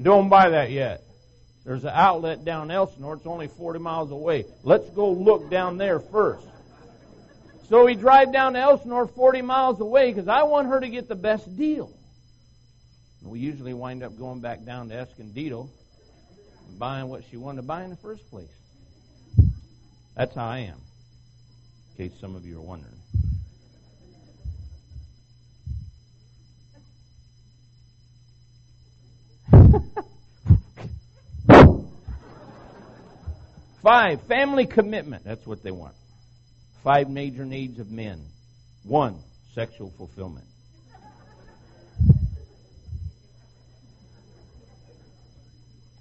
Don't buy that yet. There's an outlet down Elsinore. It's only 40 miles away. Let's go look down there first. So we drive down to Elsinore 40 miles away because I want her to get the best deal. We usually wind up going back down to Escondido and buying what she wanted to buy in the first place. That's how I am, in case some of you are wondering. Five, family commitment. That's what they want. Five major needs of men. One, sexual fulfillment.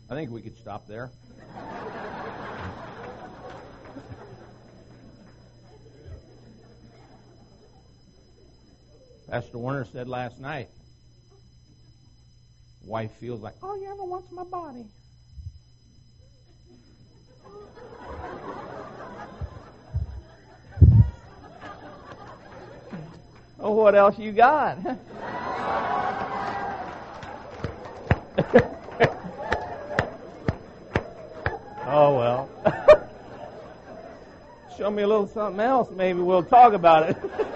I think we could stop there. Pastor Warner said last night, wife feels like, oh, all you ever want's my body. oh, what else you got? oh, well. Show me a little something else, maybe we'll talk about it.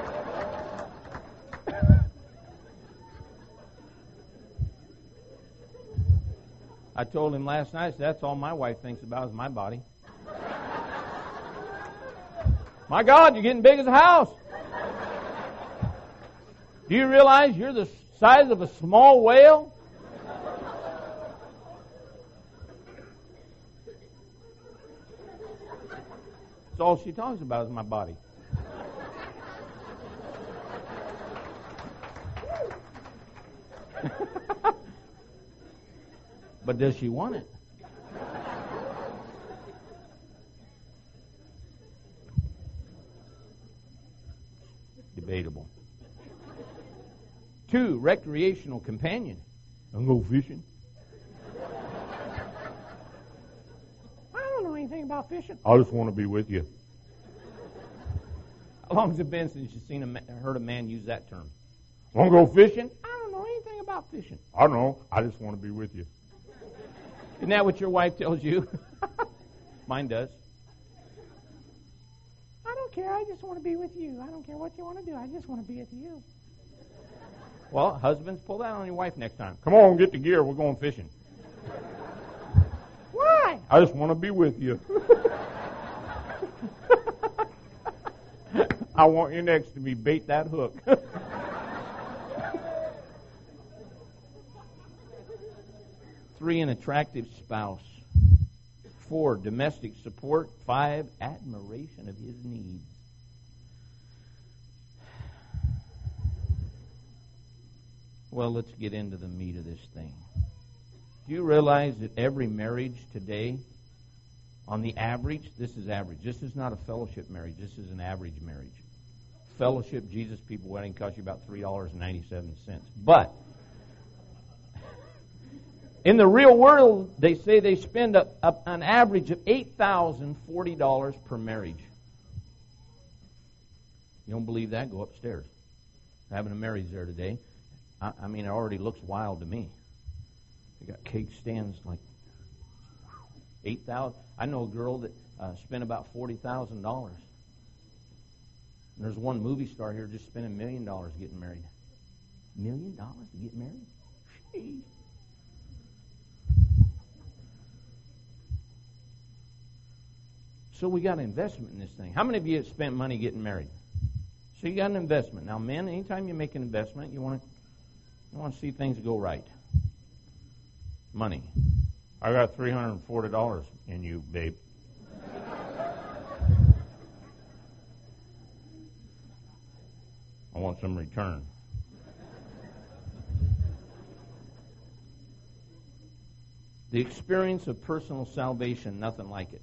I told him last night, that's all my wife thinks about is my body. my God, you're getting big as a house. Do you realize you're the size of a small whale? That's all she talks about is my body. but does she want it? Debatable. Two, recreational companion. I'm go fishing. I don't know anything about fishing. I just want to be with you. How long has it been since you've seen a, heard a man use that term? Want to go fishing? I don't know anything about fishing. I don't know. I just want to be with you. Isn't that what your wife tells you? Mine does. I don't care. I just want to be with you. I don't care what you want to do. I just want to be with you. Well, husbands, pull that on your wife next time. Come on, get the gear. We're going fishing. Why? I just want to be with you. I want you next to me. Bait that hook. Three, an attractive spouse. Four, domestic support. Five, admiration of his needs. Well, let's get into the meat of this thing. Do you realize that every marriage today, on the average, this is average. This is not a fellowship marriage. This is an average marriage. Fellowship Jesus People Wedding costs you about $3.97. But in the real world, they say they spend a, a, an average of $8,040 per marriage. You don't believe that? Go upstairs. having a marriage there today. I, I mean, it already looks wild to me. They got cake stands like eight thousand. I know a girl that uh, spent about forty thousand dollars. There's one movie star here just spending a million dollars getting married. Million dollars to get married? Gee. So we got an investment in this thing. How many of you have spent money getting married? So you got an investment. Now, men, anytime you make an investment, you want to I want to see things go right. Money. I got $340 in you, babe. I want some return. The experience of personal salvation, nothing like it.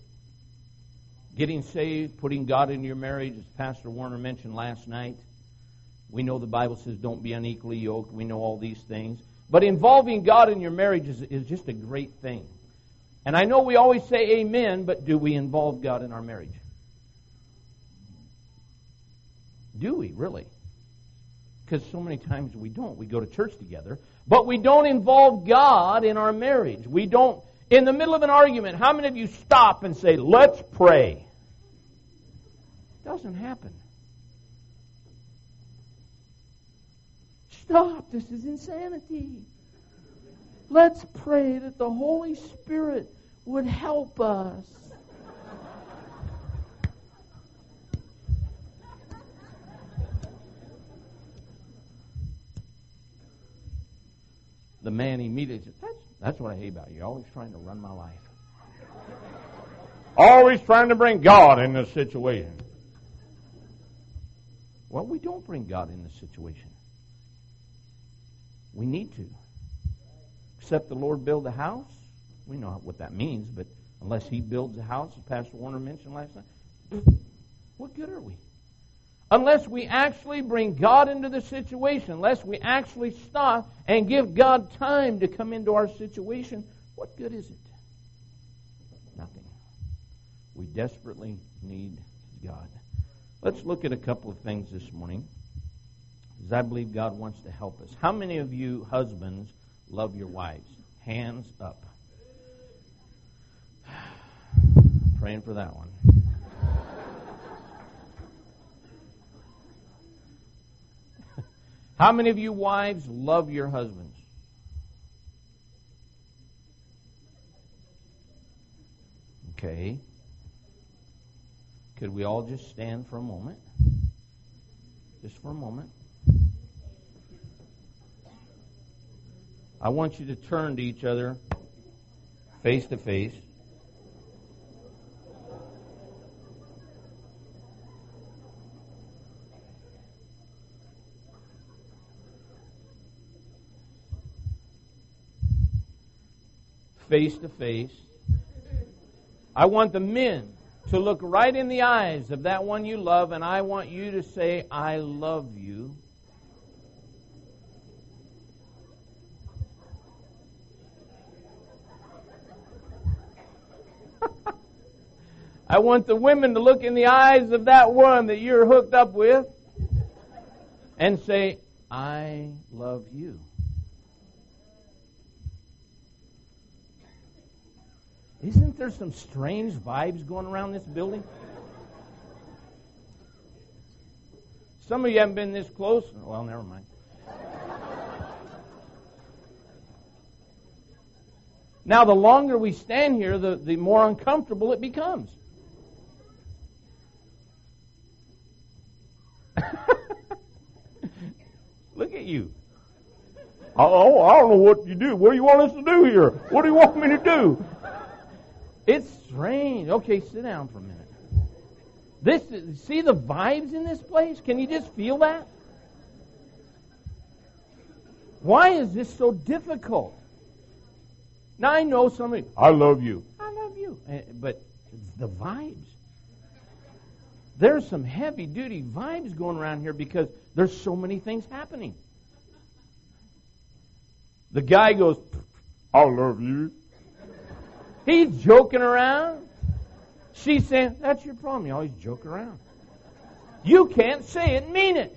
Getting saved, putting God into your marriage, as Pastor Warner mentioned last night. We know the Bible says don't be unequally yoked. We know all these things. But involving God in your marriage is, is just a great thing. And I know we always say amen, but do we involve God in our marriage? Do we, really? Because so many times we don't. We go to church together, but we don't involve God in our marriage. We don't, in the middle of an argument, how many of you stop and say, let's pray? It doesn't happen. Stop. This is insanity. Let's pray that the Holy Spirit would help us. the man immediately said, that's, that's what I hate about you. You're always trying to run my life. always trying to bring God in this situation. Well, we don't bring God in the situation. We need to. Except the Lord build a house. We know what that means, but unless He builds a house, as Pastor Warner mentioned last night, what good are we? Unless we actually bring God into the situation, unless we actually stop and give God time to come into our situation, what good is it? Nothing. We desperately need God. Let's look at a couple of things this morning because I believe God wants to help us. How many of you husbands love your wives? Hands up. Praying for that one. How many of you wives love your husbands? Okay. Could we all just stand for a moment? Just for a moment. I want you to turn to each other face to face. Face to face. I want the men to look right in the eyes of that one you love, and I want you to say, I love you. I want the women to look in the eyes of that one that you're hooked up with and say, I love you. Isn't there some strange vibes going around this building? Some of you haven't been this close. Well, never mind. Now, the longer we stand here, the, the more uncomfortable it becomes. Look at you. Oh, I don't know what you do. What do you want us to do here? What do you want me to do? It's strange. Okay, sit down for a minute. This see the vibes in this place? Can you just feel that? Why is this so difficult? Now I know somebody. I love you. I love you. Eh, but the vibes. There's some heavy duty vibes going around here because there's so many things happening. The guy goes, I love you. He's joking around. She's saying, That's your problem. You always joke around. You can't say it and mean it.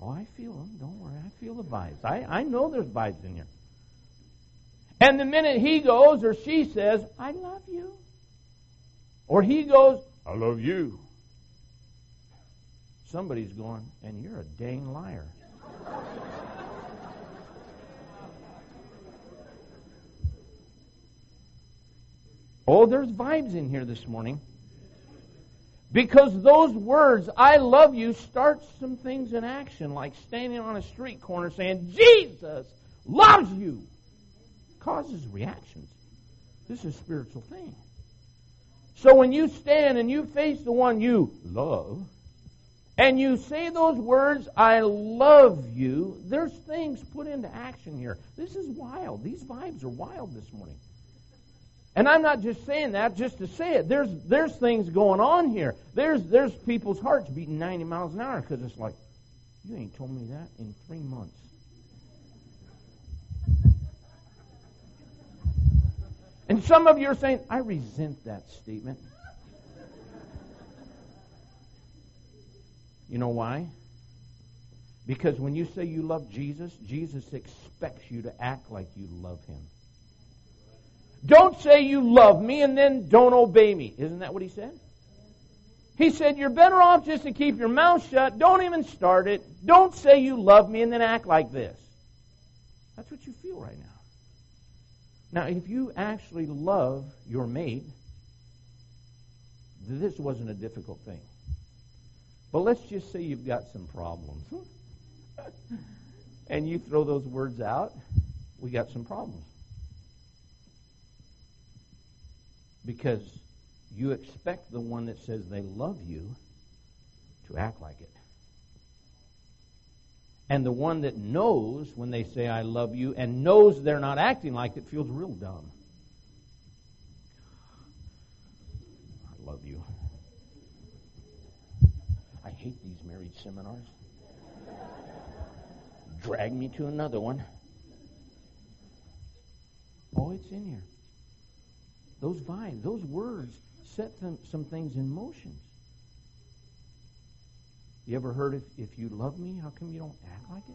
Oh, I feel them. Don't worry. I feel the vibes. I, I know there's vibes in here. And the minute he goes or she says, I love you, or he goes, I love you, somebody's going, and you're a dang liar. Oh, there's vibes in here this morning. Because those words, I love you, start some things in action, like standing on a street corner saying, Jesus loves you causes reactions. This is a spiritual thing. So when you stand and you face the one you love, and you say those words, I love you, there's things put into action here. This is wild. These vibes are wild this morning. And I'm not just saying that just to say it. There's, there's things going on here. There's, there's people's hearts beating 90 miles an hour because it's like, you ain't told me that in three months. And some of you are saying, I resent that statement. You know why? Because when you say you love Jesus, Jesus expects you to act like you love him. Don't say you love me and then don't obey me. Isn't that what he said? He said, You're better off just to keep your mouth shut. Don't even start it. Don't say you love me and then act like this. That's what you feel right now. Now, if you actually love your mate, this wasn't a difficult thing. But let's just say you've got some problems. and you throw those words out, we got some problems. Because you expect the one that says they love you to act like it. And the one that knows when they say, I love you, and knows they're not acting like it, feels real dumb. I love you. I hate these marriage seminars. Drag me to another one. Oh, it's in here. Those vibes, those words set them, some things in motion. You ever heard if, if you love me, how come you don't act like it?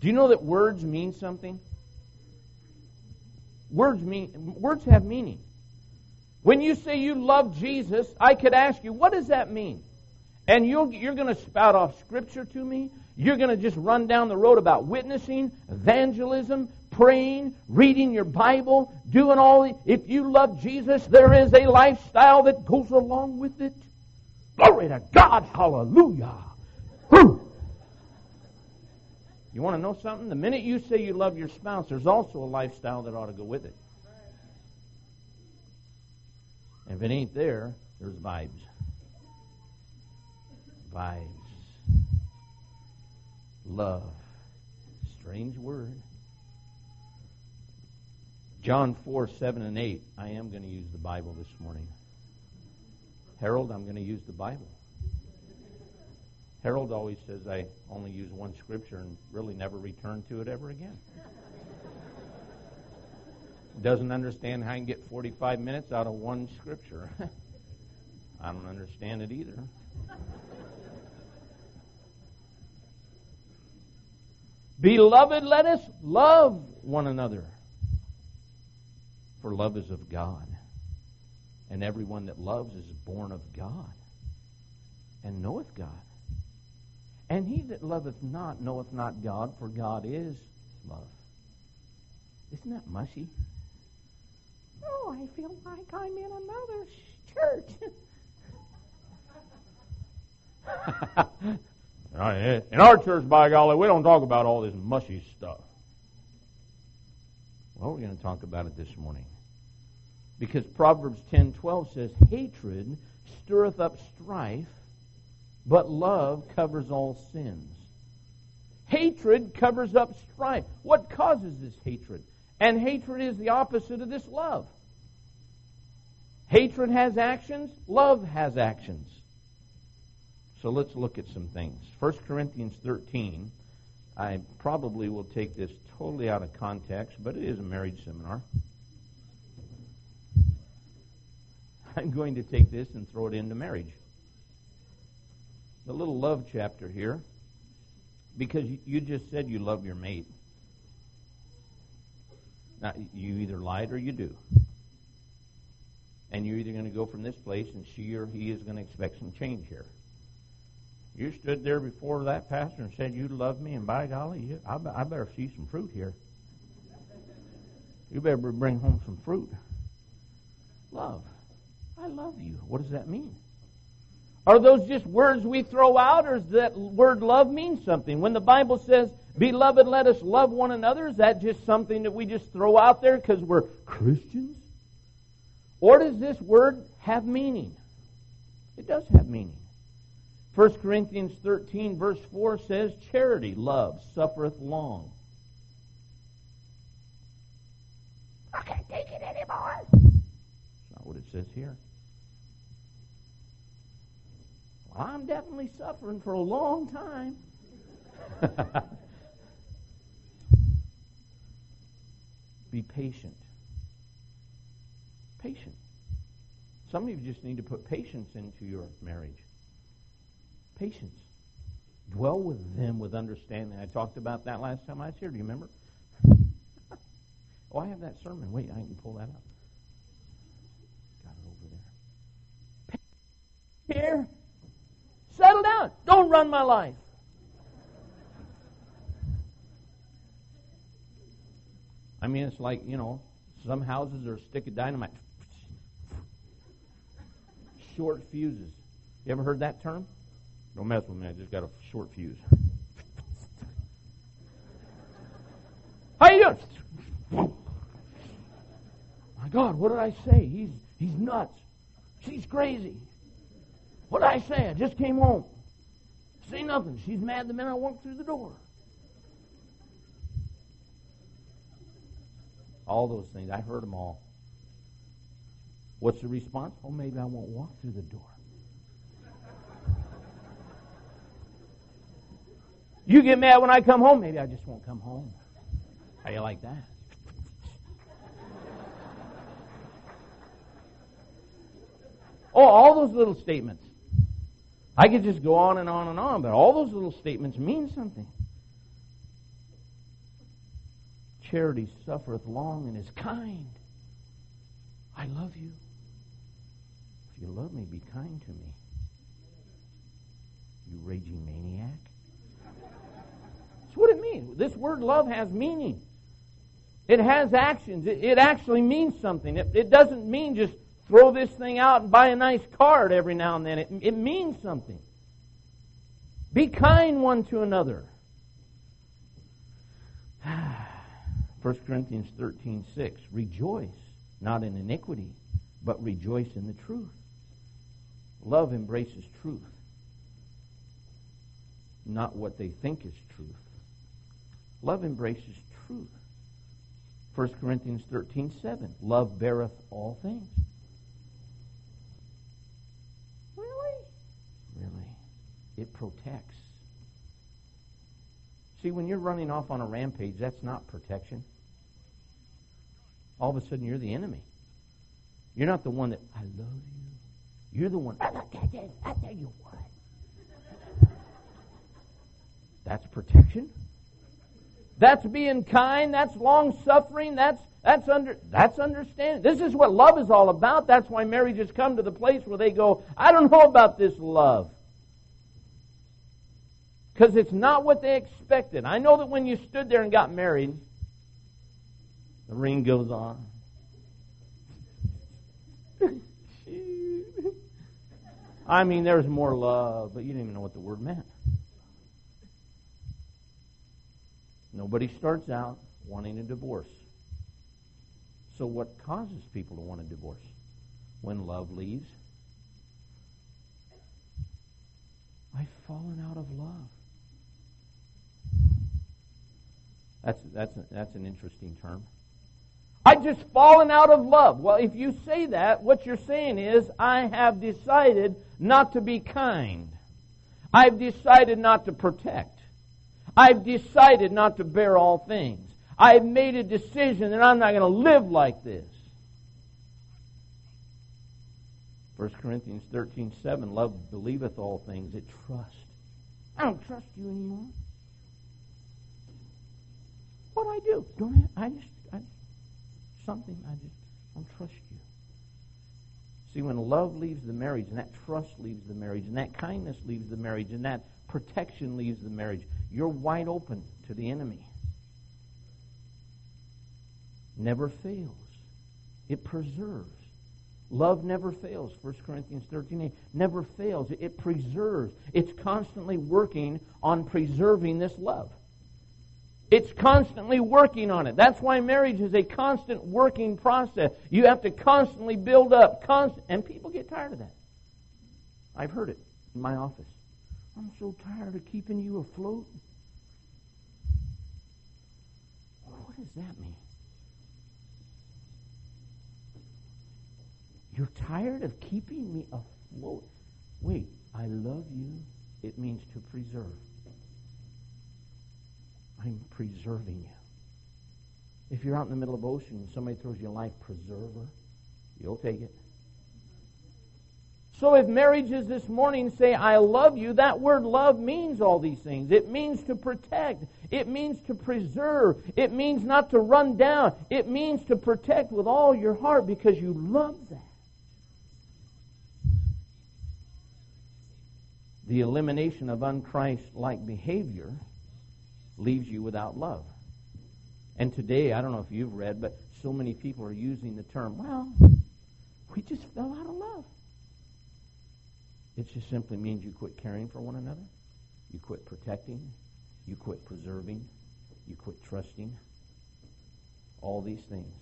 Do you know that words mean something? Words mean words have meaning. When you say you love Jesus, I could ask you, what does that mean? And you are going to spout off scripture to me. You're going to just run down the road about witnessing, evangelism, praying, reading your Bible, doing all the, if you love Jesus, there is a lifestyle that goes along with it. Glory to God, hallelujah. Whew. You want to know something? The minute you say you love your spouse, there's also a lifestyle that ought to go with it. if it ain't there, there's vibes. Love. Strange word. John 4, 7, and 8. I am going to use the Bible this morning. Harold, I'm going to use the Bible. Harold always says I only use one scripture and really never return to it ever again. Doesn't understand how I can get 45 minutes out of one scripture. I don't understand it either. Beloved, let us love one another. For love is of God. And everyone that loves is born of God and knoweth God. And he that loveth not knoweth not God, for God is love. Isn't that mushy? Oh, I feel like I'm in another church. in our church, by golly, we don't talk about all this mushy stuff. Well, we're going to talk about it this morning. Because Proverbs 10:12 says, "Hatred stirreth up strife, but love covers all sins." Hatred covers up strife. What causes this hatred? And hatred is the opposite of this love. Hatred has actions, love has actions. So let's look at some things. 1 Corinthians 13. I probably will take this totally out of context, but it is a marriage seminar. I'm going to take this and throw it into marriage. The little love chapter here, because you just said you love your mate. Now, you either lied or you do. And you're either going to go from this place and she or he is going to expect some change here. You stood there before that pastor and said you love me, and by golly, you, I, I better see some fruit here. You better bring home some fruit. Love. I love you. What does that mean? Are those just words we throw out, or does that word love mean something? When the Bible says, Beloved, let us love one another, is that just something that we just throw out there because we're Christians? Or does this word have meaning? It does have meaning. 1 Corinthians 13, verse 4 says, Charity, love, suffereth long. I can't take it anymore. That's not what it says here. Well, I'm definitely suffering for a long time. Be patient. Patient. Some of you just need to put patience into your marriage. Patience. Dwell with them with understanding. I talked about that last time I was here. Do you remember? oh, I have that sermon. Wait, I can pull that up. Got it over there. Here. Settle down. Don't run my life. I mean, it's like, you know, some houses are a stick of dynamite. Short fuses. You ever heard that term? Don't mess with me. I just got a short fuse. How you doing? My God, what did I say? He's he's nuts. She's crazy. What did I say? I just came home. Say nothing. She's mad the minute I walked through the door. All those things. I heard them all. What's the response? Oh, maybe I won't walk through the door. You get mad when I come home. Maybe I just won't come home. How you like that? oh, all those little statements. I could just go on and on and on, but all those little statements mean something. Charity suffereth long and is kind. I love you. If you love me, be kind to me. You raging maniac. Means. This word love has meaning. It has actions. It, it actually means something. It, it, doesn't mean just throw this thing out and buy a nice card every now and then. It, it means something. Be kind one to another. 1 Corinthians 13, 6. Rejoice, not in iniquity, but rejoice in the truth. Love embraces truth, not what they think is truth. Love embraces truth. 1 Corinthians 13, 7. Love beareth all things. Really? Really. It protects. See, when you're running off on a rampage, that's not protection. All of a sudden, you're the enemy. You're not the one that, I love you. You're the one, I tell you what. That's protection. That's being kind. That's long suffering. That's that's under that's understanding. This is what love is all about. That's why marriages come to the place where they go, I don't know about this love. Because it's not what they expected. I know that when you stood there and got married, the ring goes on. I mean, there's more love, but you didn't even know what the word meant. Nobody starts out wanting a divorce. So, what causes people to want a divorce? When love leaves. I've fallen out of love. That's, that's, that's an interesting term. I've just fallen out of love. Well, if you say that, what you're saying is, I have decided not to be kind. I've decided not to protect. I've decided not to bear all things. I've made a decision that I'm not going to live like this. 1 Corinthians 13, 7, love believeth all things. It trusts. I don't trust you anymore. What do I do? Don't I, I just, I, something, I just don't trust you. See, when love leaves the marriage, and that trust leaves the marriage, and that kindness leaves the marriage, and that protection leaves the marriage, you're wide open to the enemy. Never fails. It preserves. Love never fails. 1 Corinthians 13 8. Never fails. It preserves. It's constantly working on preserving this love. It's constantly working on it. That's why marriage is a constant working process. You have to constantly build up, constant, and people get tired of that. I've heard it in my office. I'm so tired of keeping you afloat. What does that mean? You're tired of keeping me afloat? Wait, I love you. It means to preserve. I'm preserving you. If you're out in the middle of the ocean and somebody throws you a life preserver, you'll take it. So if marriages this morning say, I love you, that word love means all these things. It means to protect. It means to preserve. It means not to run down. It means to protect with all your heart because you love that. The elimination of unchrist-like behavior leaves you without love. And today, I don't know if you've read, but so many people are using the term, well, we just fell out of love. It just simply means you quit caring for one another, you quit protecting, you quit preserving, you quit trusting. All these things.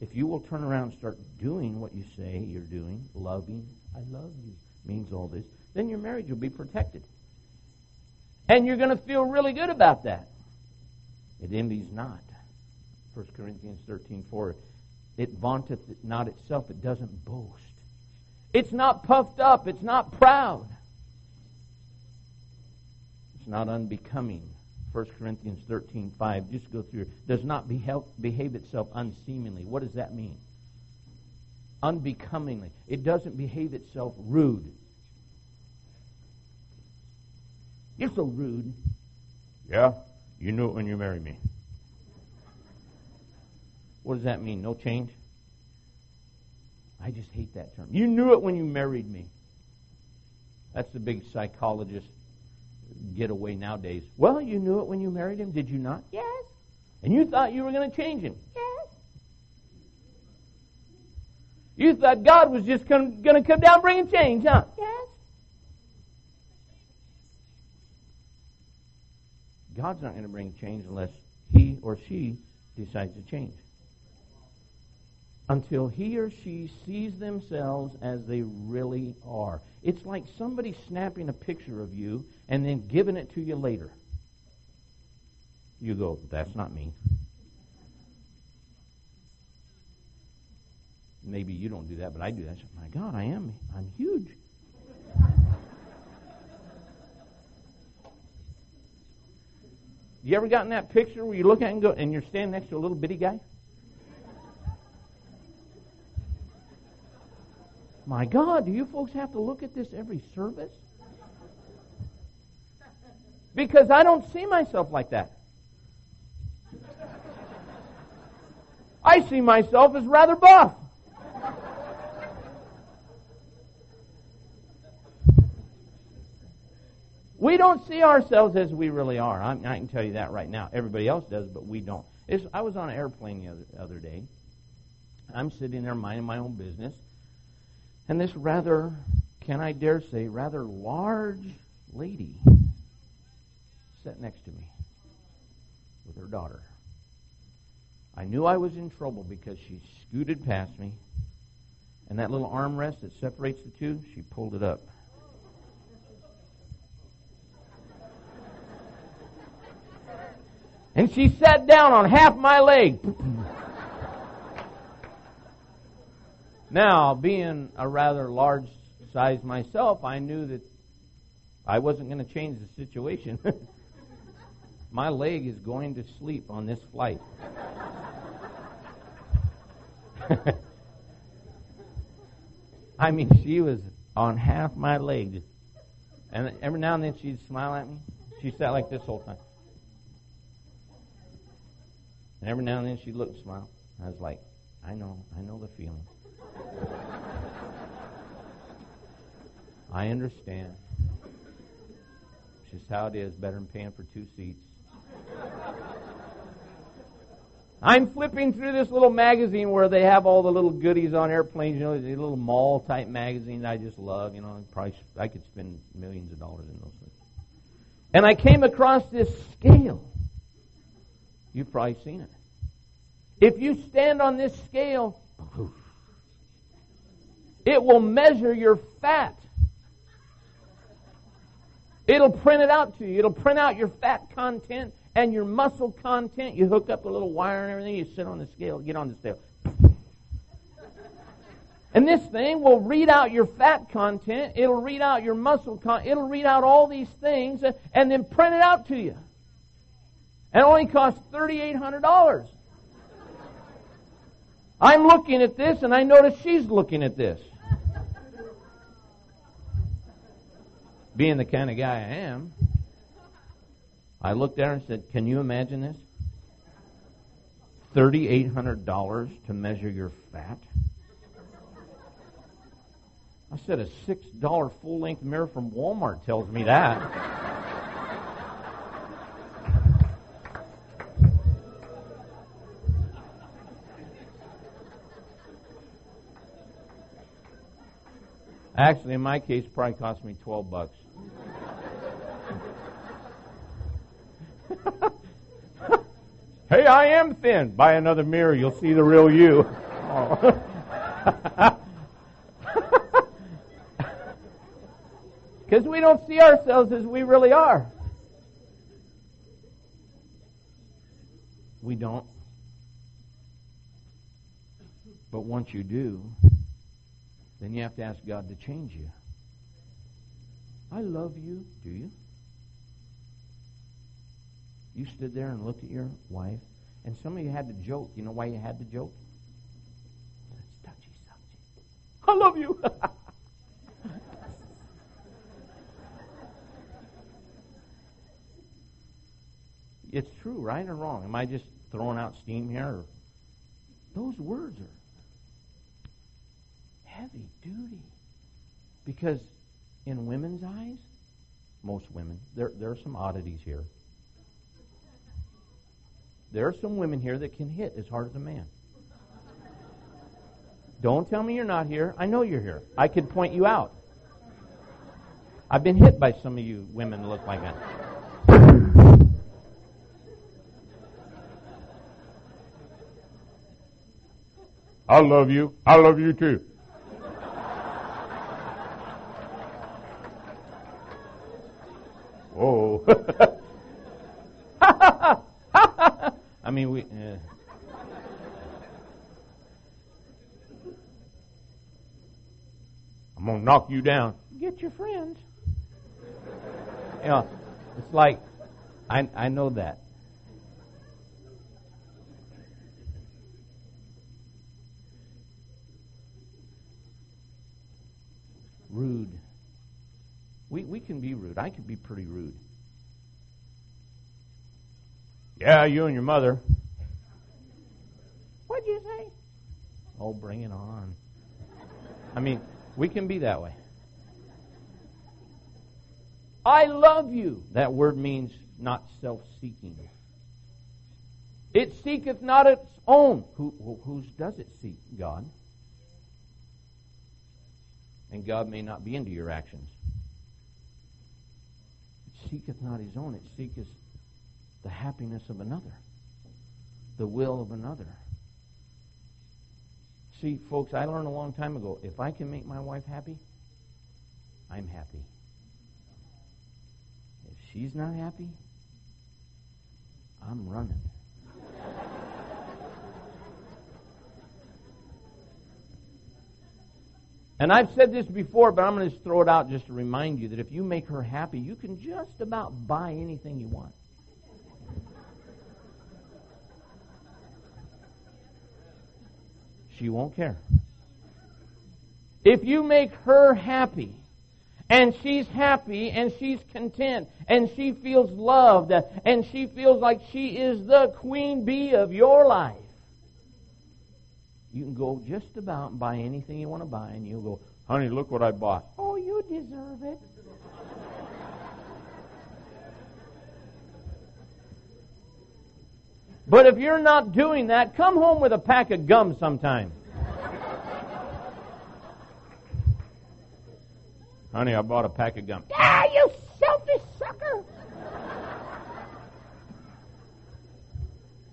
If you will turn around and start doing what you say you're doing, loving, I love you, means all this, then your marriage will be protected. And you're going to feel really good about that. It envies not. 1 Corinthians 13 4. It vaunteth not itself, it doesn't boast. It's not puffed up. It's not proud. It's not unbecoming. 1 Corinthians 13, 5. Just go through. Does not behave itself unseemingly. What does that mean? Unbecomingly. It doesn't behave itself rude. You're so rude. Yeah, you knew it when you married me. What does that mean? No change? I just hate that term. You knew it when you married me. That's the big psychologist getaway nowadays. Well, you knew it when you married him, did you not? Yes. And you thought you were going to change him? Yes. You thought God was just going to come down bringing change, huh? Yes. God's not going to bring change unless he or she decides to change until he or she sees themselves as they really are. It's like somebody snapping a picture of you and then giving it to you later. You go, that's not me. Maybe you don't do that, but I do that. My God, I am. I'm huge. you ever gotten that picture where you look at and go, and you're standing next to a little bitty guy? My God, do you folks have to look at this every service? Because I don't see myself like that. I see myself as rather buff. We don't see ourselves as we really are. I, I, can tell you that right now. Everybody else does, but we don't. It's, I was on an airplane the other, other day. I'm sitting there minding my own business, and this rather, can I dare say, rather large lady sat next to me with her daughter. I knew I was in trouble because she scooted past me, and that little armrest that separates the two, she pulled it up. And she sat down on half my leg. Now, being a rather large size myself, I knew that I wasn't going to change the situation. My leg is going to sleep on this flight. I mean, she was on half my leg. And every now and then she'd smile at me. She sat like this whole time. And every now and then she'd look and smile. I was like, I know, I know the feeling. I understand. It's just how it is, better than paying for two seats. I'm flipping through this little magazine where they have all the little goodies on airplanes, you know, these little mall type magazines I just love, you know, probably I could spend millions of dollars in those things. And I came across this scale. You've probably seen it. If you stand on this scale, it will measure your fat. It'll print it out to you. It'll print out your fat content and your muscle content. You hook up a little wire and everything. You sit on the scale, get on the scale. And this thing will read out your fat content. It'll read out your muscle content. It'll read out all these things and then print it out to you. And it only costs $3,800. I'm looking at this and I notice she's looking at this. Being the kind of guy I am, I looked at her and said, Can you imagine this? $3,800 to measure your fat? I said, A $6 full length mirror from Walmart tells me that. Actually, in my case, probably cost me 12 bucks. hey, I am thin. Buy another mirror, you'll see the real you. Because we don't see ourselves as we really are. We don't. But once you do, then you have to ask God to change you. I love you. Do you? You stood there and looked at your wife, and some of you had to joke. You know why you had to joke? It's touchy subject. I love you. it's true, right or wrong? Am I just throwing out steam here? Those words are heavy duty. Because in women's eyes, most women, there, there are some oddities here. There are some women here that can hit as hard as a man. Don't tell me you're not here. I know you're here. I could point you out. I've been hit by some of you women that look like that. I love you. I love you too. Oh. I mean, we. Uh, I'm gonna knock you down. Get your friends. You know, it's like I I know that. Rude. We, we can be rude. I can be pretty rude. Yeah, you and your mother. What'd you say? Oh, bring it on. I mean, we can be that way. I love you. That word means not self seeking. It seeketh not its own. Who, whose does it seek? God. And God may not be into your actions It seeketh not his own, it seeketh the happiness of another, the will of another. See, folks, I learned a long time ago if I can make my wife happy, I'm happy. If she's not happy, I'm running. And I've said this before, but I'm going to throw it out just to remind you that if you make her happy, you can just about buy anything you want. She won't care. If you make her happy, and she's happy, and she's content, and she feels loved, and she feels like she is the queen bee of your life, you can go just about and buy anything you want to buy, and you'll go, honey, look what I bought. Oh, you deserve it. But if you're not doing that, come home with a pack of gum sometime. honey, I bought a pack of gum. Ah, you selfish sucker!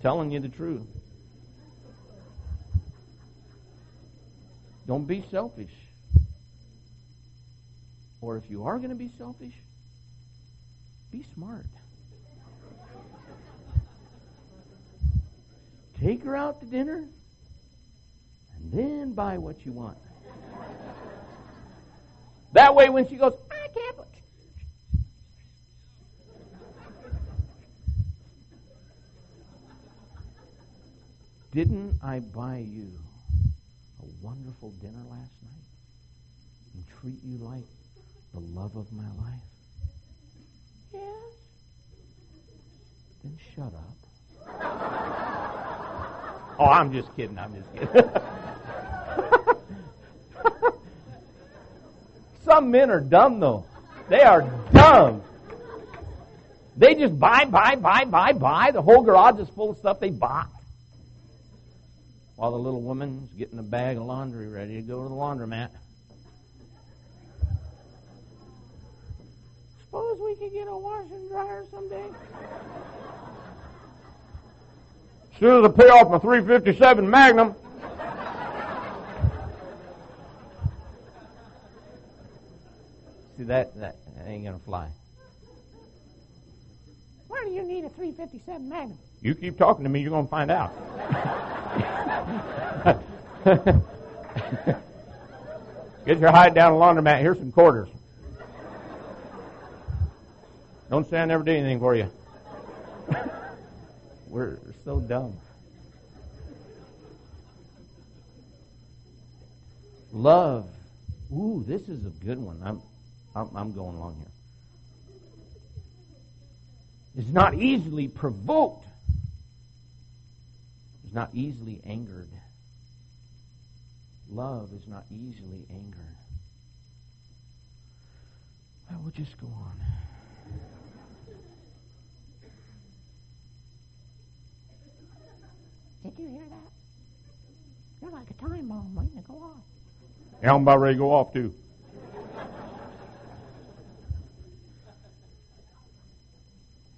telling you the truth. Don't be selfish. Or if you are going to be selfish, be smart. Take her out to dinner and then buy what you want. That way, when she goes, I can't. Didn't I buy you a wonderful dinner last night and treat you like the love of my life? Yes. Then shut up. Oh, I'm just kidding. I'm just kidding. Some men are dumb, though. They are dumb. They just buy, buy, buy, buy, buy. The whole garage is full of stuff they bought. While the little woman's getting a bag of laundry ready to go to the laundromat. Suppose we could get a washer and dryer someday. As soon as I pay off my 357 Magnum. See that that ain't gonna fly. Why do you need a 357 Magnum? You keep talking to me, you're gonna find out. Get your hide down a laundromat. Here's some quarters. Don't say I never did anything for you. We're so dumb. Love. Ooh, this is a good one. I'm, I'm, I'm going along here. Is not easily provoked. Is not easily angered. Love is not easily angered. I will just go on. Did you hear that? You're like a time bomb waiting to go off. Yeah, I'm about ready to go off too.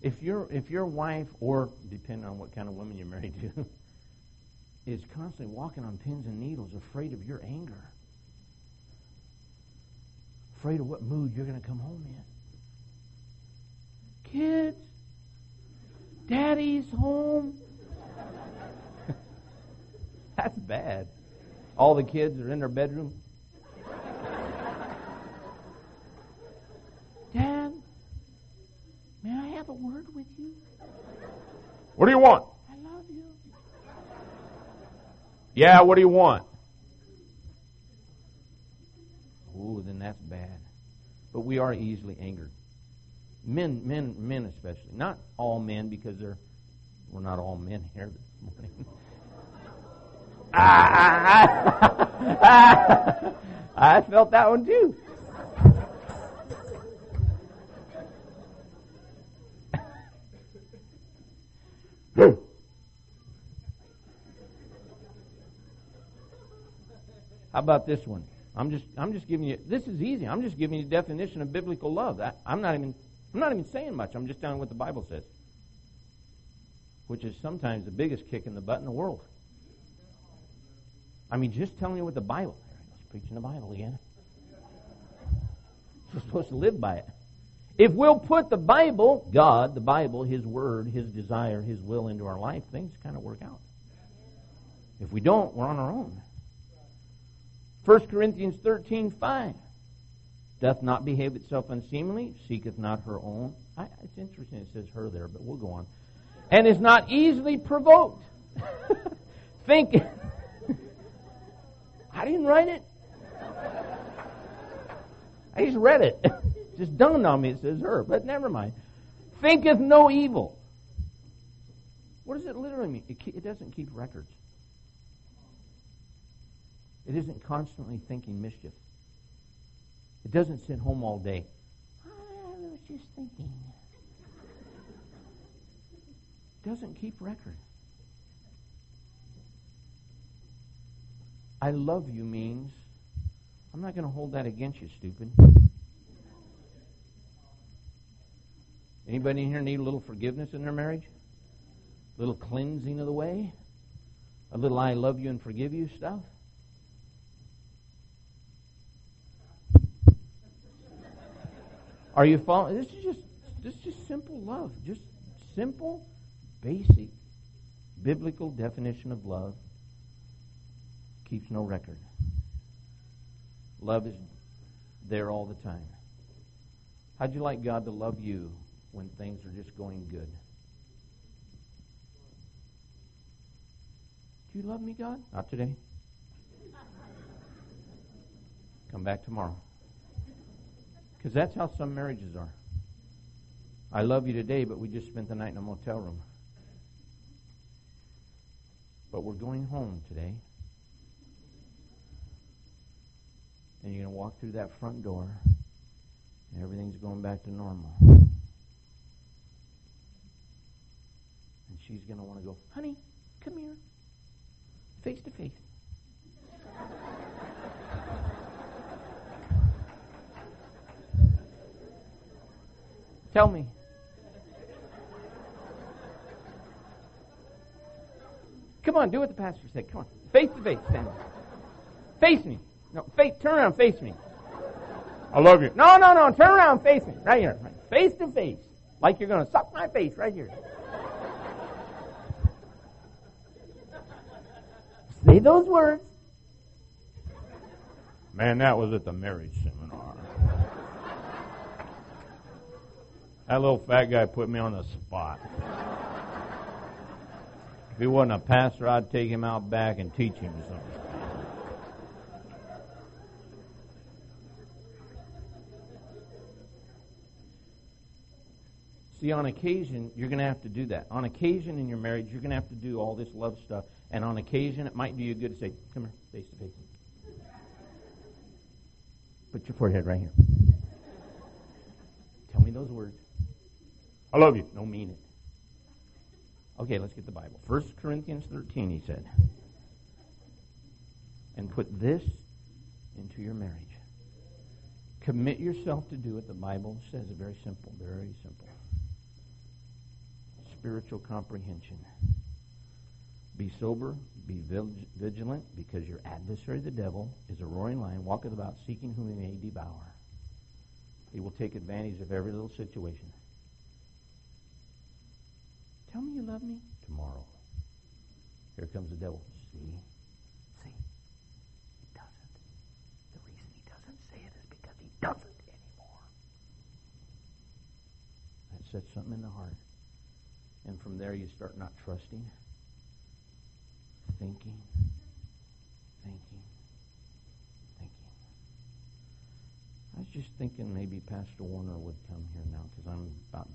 if your if your wife, or depending on what kind of woman you're married to, is constantly walking on pins and needles, afraid of your anger, afraid of what mood you're going to come home in. Kids, daddy's home. That's bad. All the kids are in their bedroom. Dad, may I have a word with you? What do you want? I love you. Yeah, what do you want? Ooh, then that's bad. But we are easily angered. Men, men, men especially. Not all men because they're we're not all men here this morning. Ah, ah, ah. I felt that one too. How about this one? I'm just I'm just giving you this is easy. I'm just giving you definition of biblical love. I, I'm not even I'm not even saying much. I'm just telling what the Bible says. Which is sometimes the biggest kick in the butt in the world. I mean, just telling you what the Bible. He's preaching the Bible again. We're supposed to live by it. If we'll put the Bible, God, the Bible, His Word, His desire, His will into our life, things kind of work out. If we don't, we're on our own. 1 Corinthians 13, 5. Doth not behave itself unseemly, seeketh not her own. I, it's interesting it says her there, but we'll go on. And is not easily provoked. Think. I didn't write it. I just read it. just dawned on me it says her, but never mind. Thinketh no evil. What does it literally mean? It, it doesn't keep records. It isn't constantly thinking mischief. It doesn't sit home all day. I was just thinking. It doesn't keep record. I love you means I'm not going to hold that against you, stupid. Anybody in here need a little forgiveness in their marriage? A little cleansing of the way? A little I love you and forgive you stuff? Are you following? This is just this is just simple love. Just simple, basic, biblical definition of love. Keeps no record. Love is there all the time. How'd you like God to love you when things are just going good? Do you love me, God? Not today. Come back tomorrow. Because that's how some marriages are. I love you today, but we just spent the night in a motel room. But we're going home today. And you're going to walk through that front door, and everything's going back to normal. And she's going to want to go, honey, come here, face to face. Tell me. Come on, do what the pastor said. Come on. Face to face, stand up. Face me. No, face, turn around, face me. I love you. No, no, no, turn around, face me. Right here. Right. Face to face. Like you're going to suck my face right here. Say those words. Man, that was at the marriage seminar. That little fat guy put me on the spot. If he wasn't a pastor, I'd take him out back and teach him something. See, on occasion, you're going to have to do that. On occasion in your marriage, you're going to have to do all this love stuff. And on occasion, it might do you good to say, Come here, face to face. Put your forehead right here. Tell me those words. I love you. No, mean it. Okay, let's get the Bible. 1 Corinthians 13, he said. And put this into your marriage. Commit yourself to do it. The Bible says it very simple, very simple. Spiritual comprehension. Be sober, be vigilant, because your adversary, the devil, is a roaring lion, walketh about seeking whom he may devour. He will take advantage of every little situation. Tell me you love me tomorrow. Here comes the devil. See? See? He doesn't. The reason he doesn't say it is because he doesn't anymore. That sets something in the heart. And from there you start not trusting, thinking, thinking, thinking. I was just thinking maybe Pastor Warner would come here now because I'm about